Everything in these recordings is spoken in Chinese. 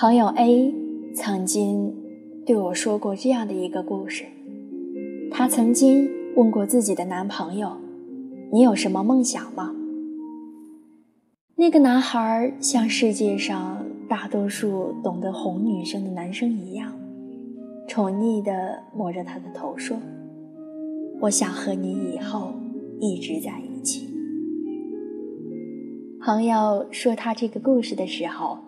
朋友 A 曾经对我说过这样的一个故事。她曾经问过自己的男朋友：“你有什么梦想吗？”那个男孩像世界上大多数懂得哄女生的男生一样，宠溺地摸着她的头说：“我想和你以后一直在一起。”朋友说他这个故事的时候。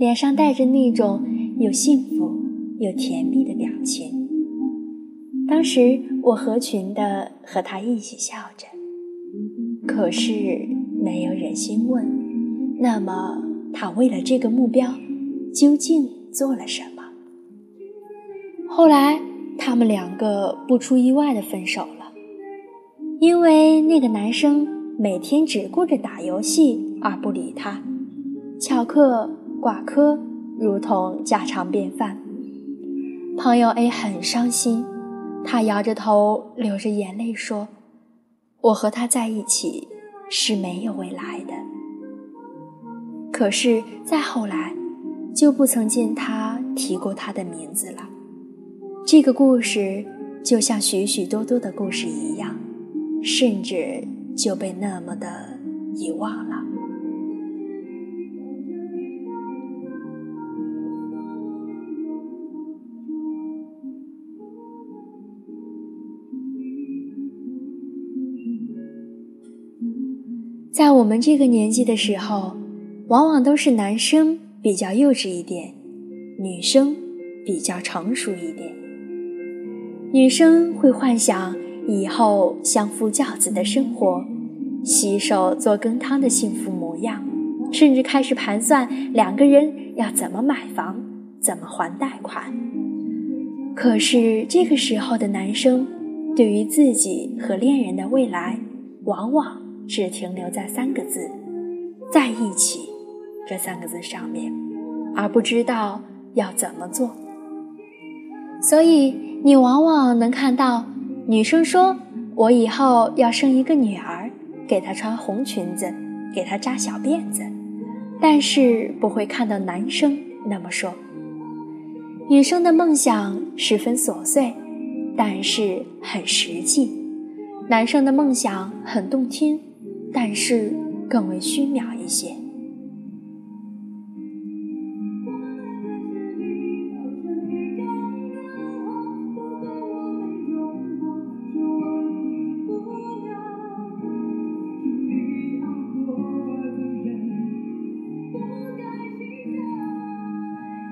脸上带着那种又幸福又甜蜜的表情。当时我合群的和他一起笑着，可是没有忍心问：那么他为了这个目标究竟做了什么？后来他们两个不出意外的分手了，因为那个男生每天只顾着打游戏而不理他，翘课。挂科如同家常便饭。朋友 A 很伤心，他摇着头，流着眼泪说：“我和他在一起是没有未来的。”可是再后来，就不曾见他提过他的名字了。这个故事就像许许多多的故事一样，甚至就被那么的遗忘了。我们这个年纪的时候，往往都是男生比较幼稚一点，女生比较成熟一点。女生会幻想以后相夫教子的生活，洗手做羹汤的幸福模样，甚至开始盘算两个人要怎么买房，怎么还贷款。可是这个时候的男生，对于自己和恋人的未来，往往。只停留在三个字“在一起”这三个字上面，而不知道要怎么做。所以你往往能看到女生说：“我以后要生一个女儿，给她穿红裙子，给她扎小辫子。”但是不会看到男生那么说。女生的梦想十分琐碎，但是很实际；男生的梦想很动听。但是更为虚渺一些。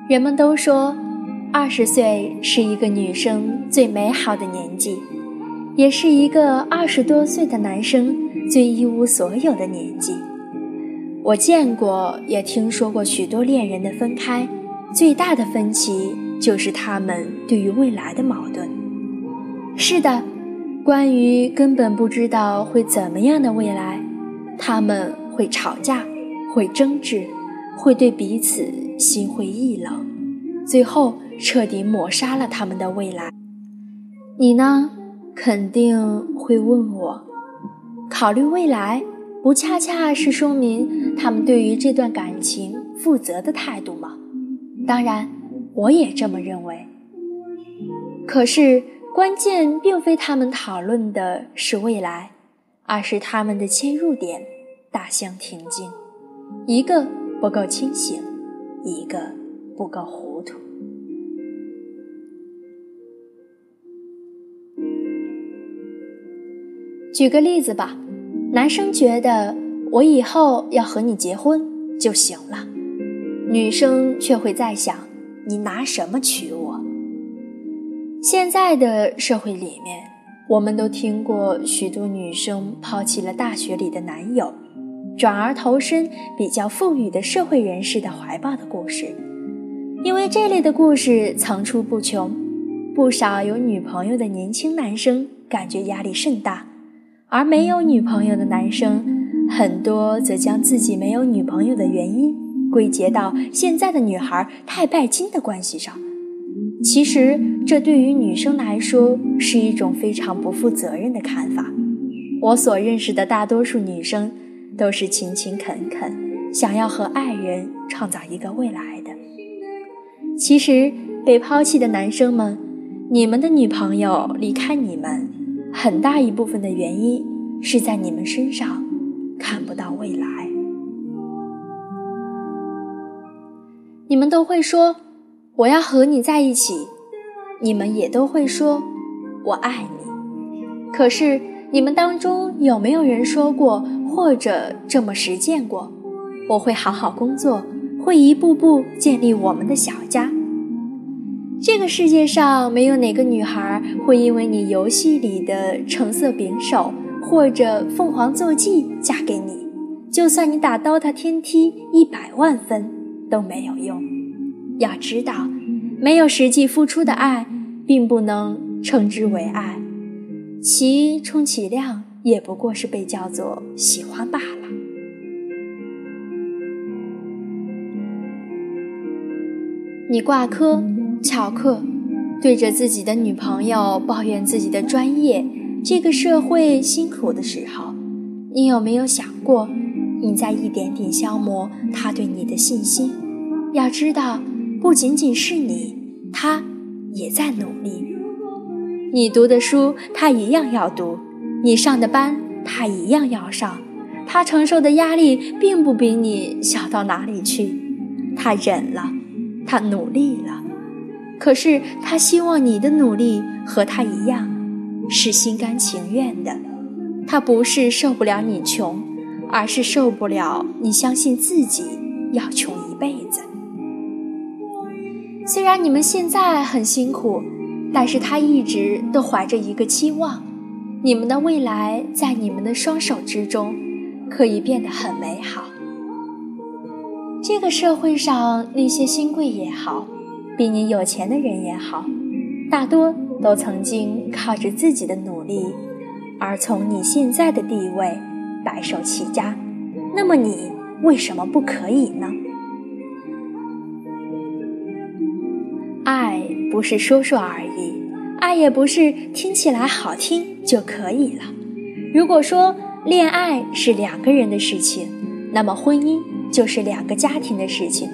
人们都说，二十岁是一个女生最美好的年纪，也是一个二十多岁的男生。最一无所有的年纪，我见过也听说过许多恋人的分开，最大的分歧就是他们对于未来的矛盾。是的，关于根本不知道会怎么样的未来，他们会吵架，会争执，会对彼此心灰意冷，最后彻底抹杀了他们的未来。你呢？肯定会问我。考虑未来，不恰恰是说明他们对于这段感情负责的态度吗？当然，我也这么认为。可是，关键并非他们讨论的是未来，而是他们的切入点大相庭径，一个不够清醒，一个不够糊涂。举个例子吧，男生觉得我以后要和你结婚就行了，女生却会在想你拿什么娶我。现在的社会里面，我们都听过许多女生抛弃了大学里的男友，转而投身比较富裕的社会人士的怀抱的故事，因为这类的故事层出不穷，不少有女朋友的年轻男生感觉压力甚大。而没有女朋友的男生，很多则将自己没有女朋友的原因归结到现在的女孩太拜金的关系上。其实，这对于女生来说是一种非常不负责任的看法。我所认识的大多数女生，都是勤勤恳恳，想要和爱人创造一个未来的。其实，被抛弃的男生们，你们的女朋友离开你们，很大一部分的原因是在你们身上看不到未来。你们都会说我要和你在一起，你们也都会说我爱你。可是，你们当中有没有人说过，或者这么实践过？我会好好工作。会一步步建立我们的小家。这个世界上没有哪个女孩会因为你游戏里的橙色柄手或者凤凰坐骑嫁给你，就算你打 DOTA 天梯一百万分都没有用。要知道，没有实际付出的爱，并不能称之为爱，其充其量也不过是被叫做喜欢罢了。你挂科、翘课，对着自己的女朋友抱怨自己的专业，这个社会辛苦的时候，你有没有想过，你在一点点消磨他对你的信心？要知道，不仅仅是你，他也在努力。你读的书，他一样要读；你上的班，他一样要上。他承受的压力，并不比你小到哪里去，他忍了。他努力了，可是他希望你的努力和他一样，是心甘情愿的。他不是受不了你穷，而是受不了你相信自己要穷一辈子。虽然你们现在很辛苦，但是他一直都怀着一个期望：你们的未来在你们的双手之中，可以变得很美好。这个社会上那些新贵也好，比你有钱的人也好，大多都曾经靠着自己的努力，而从你现在的地位白手起家。那么你为什么不可以呢？爱不是说说而已，爱也不是听起来好听就可以了。如果说恋爱是两个人的事情，那么婚姻。就是两个家庭的事情。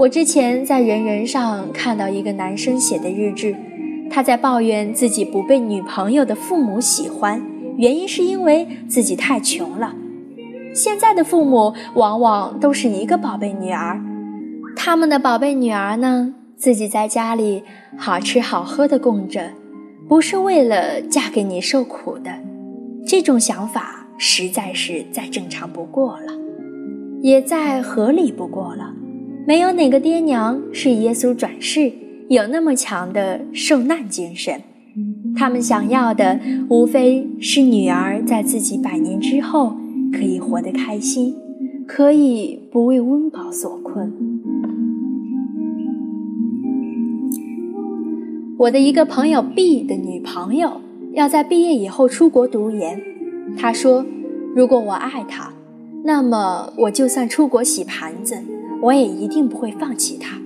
我之前在人人上看到一个男生写的日志，他在抱怨自己不被女朋友的父母喜欢，原因是因为自己太穷了。现在的父母往往都是一个宝贝女儿，他们的宝贝女儿呢，自己在家里好吃好喝的供着，不是为了嫁给你受苦的。这种想法实在是再正常不过了。也再合理不过了。没有哪个爹娘是耶稣转世，有那么强的受难精神。他们想要的，无非是女儿在自己百年之后可以活得开心，可以不为温饱所困。我的一个朋友 B 的女朋友要在毕业以后出国读研，她说：“如果我爱他。”那么，我就算出国洗盘子，我也一定不会放弃他。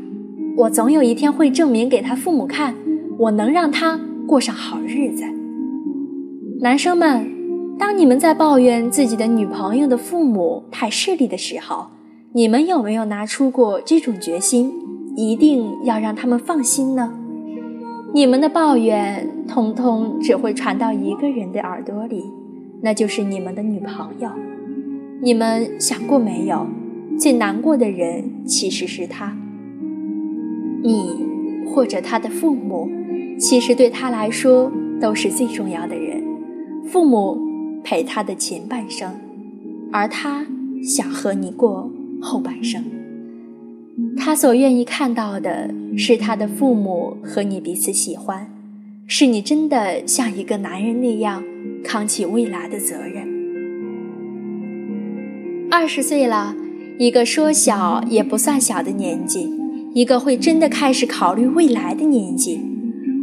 我总有一天会证明给他父母看，我能让他过上好日子。男生们，当你们在抱怨自己的女朋友的父母太势利的时候，你们有没有拿出过这种决心，一定要让他们放心呢？你们的抱怨，通通只会传到一个人的耳朵里，那就是你们的女朋友。你们想过没有？最难过的人其实是他。你或者他的父母，其实对他来说都是最重要的人。父母陪他的前半生，而他想和你过后半生。他所愿意看到的是他的父母和你彼此喜欢，是你真的像一个男人那样扛起未来的责任。二十岁了，一个说小也不算小的年纪，一个会真的开始考虑未来的年纪。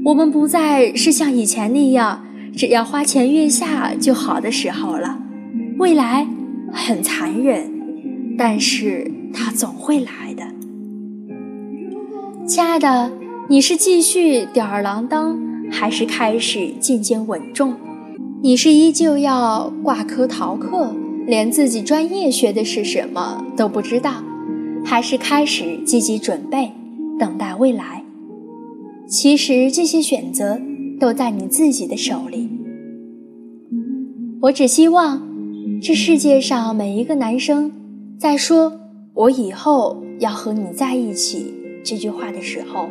我们不再是像以前那样，只要花前月下就好的时候了。未来很残忍，但是它总会来的。亲爱的，你是继续吊儿郎当，还是开始渐渐稳重？你是依旧要挂科逃课？连自己专业学的是什么都不知道，还是开始积极准备，等待未来。其实这些选择都在你自己的手里。我只希望，这世界上每一个男生，在说“我以后要和你在一起”这句话的时候，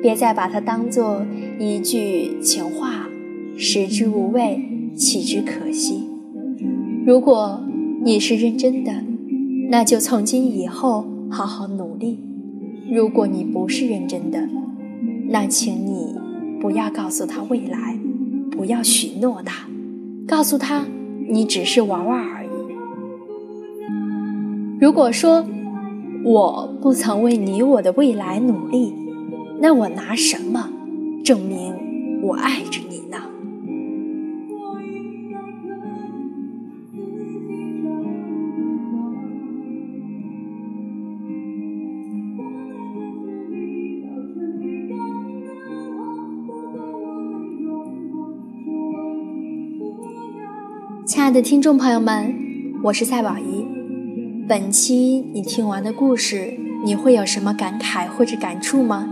别再把它当做一句情话，食之无味，弃之可惜。如果你是认真的，那就从今以后好好努力；如果你不是认真的，那请你不要告诉他未来，不要许诺他。告诉他，你只是玩玩而已。如果说我不曾为你我的未来努力，那我拿什么证明我爱着你亲爱的听众朋友们，我是赛宝仪。本期你听完的故事，你会有什么感慨或者感触吗？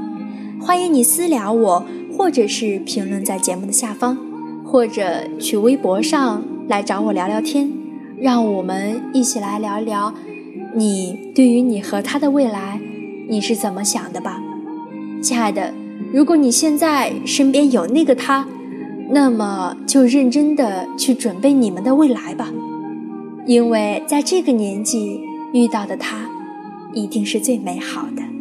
欢迎你私聊我，或者是评论在节目的下方，或者去微博上来找我聊聊天，让我们一起来聊一聊你对于你和他的未来你是怎么想的吧。亲爱的，如果你现在身边有那个他。那么就认真的去准备你们的未来吧，因为在这个年纪遇到的他，一定是最美好的。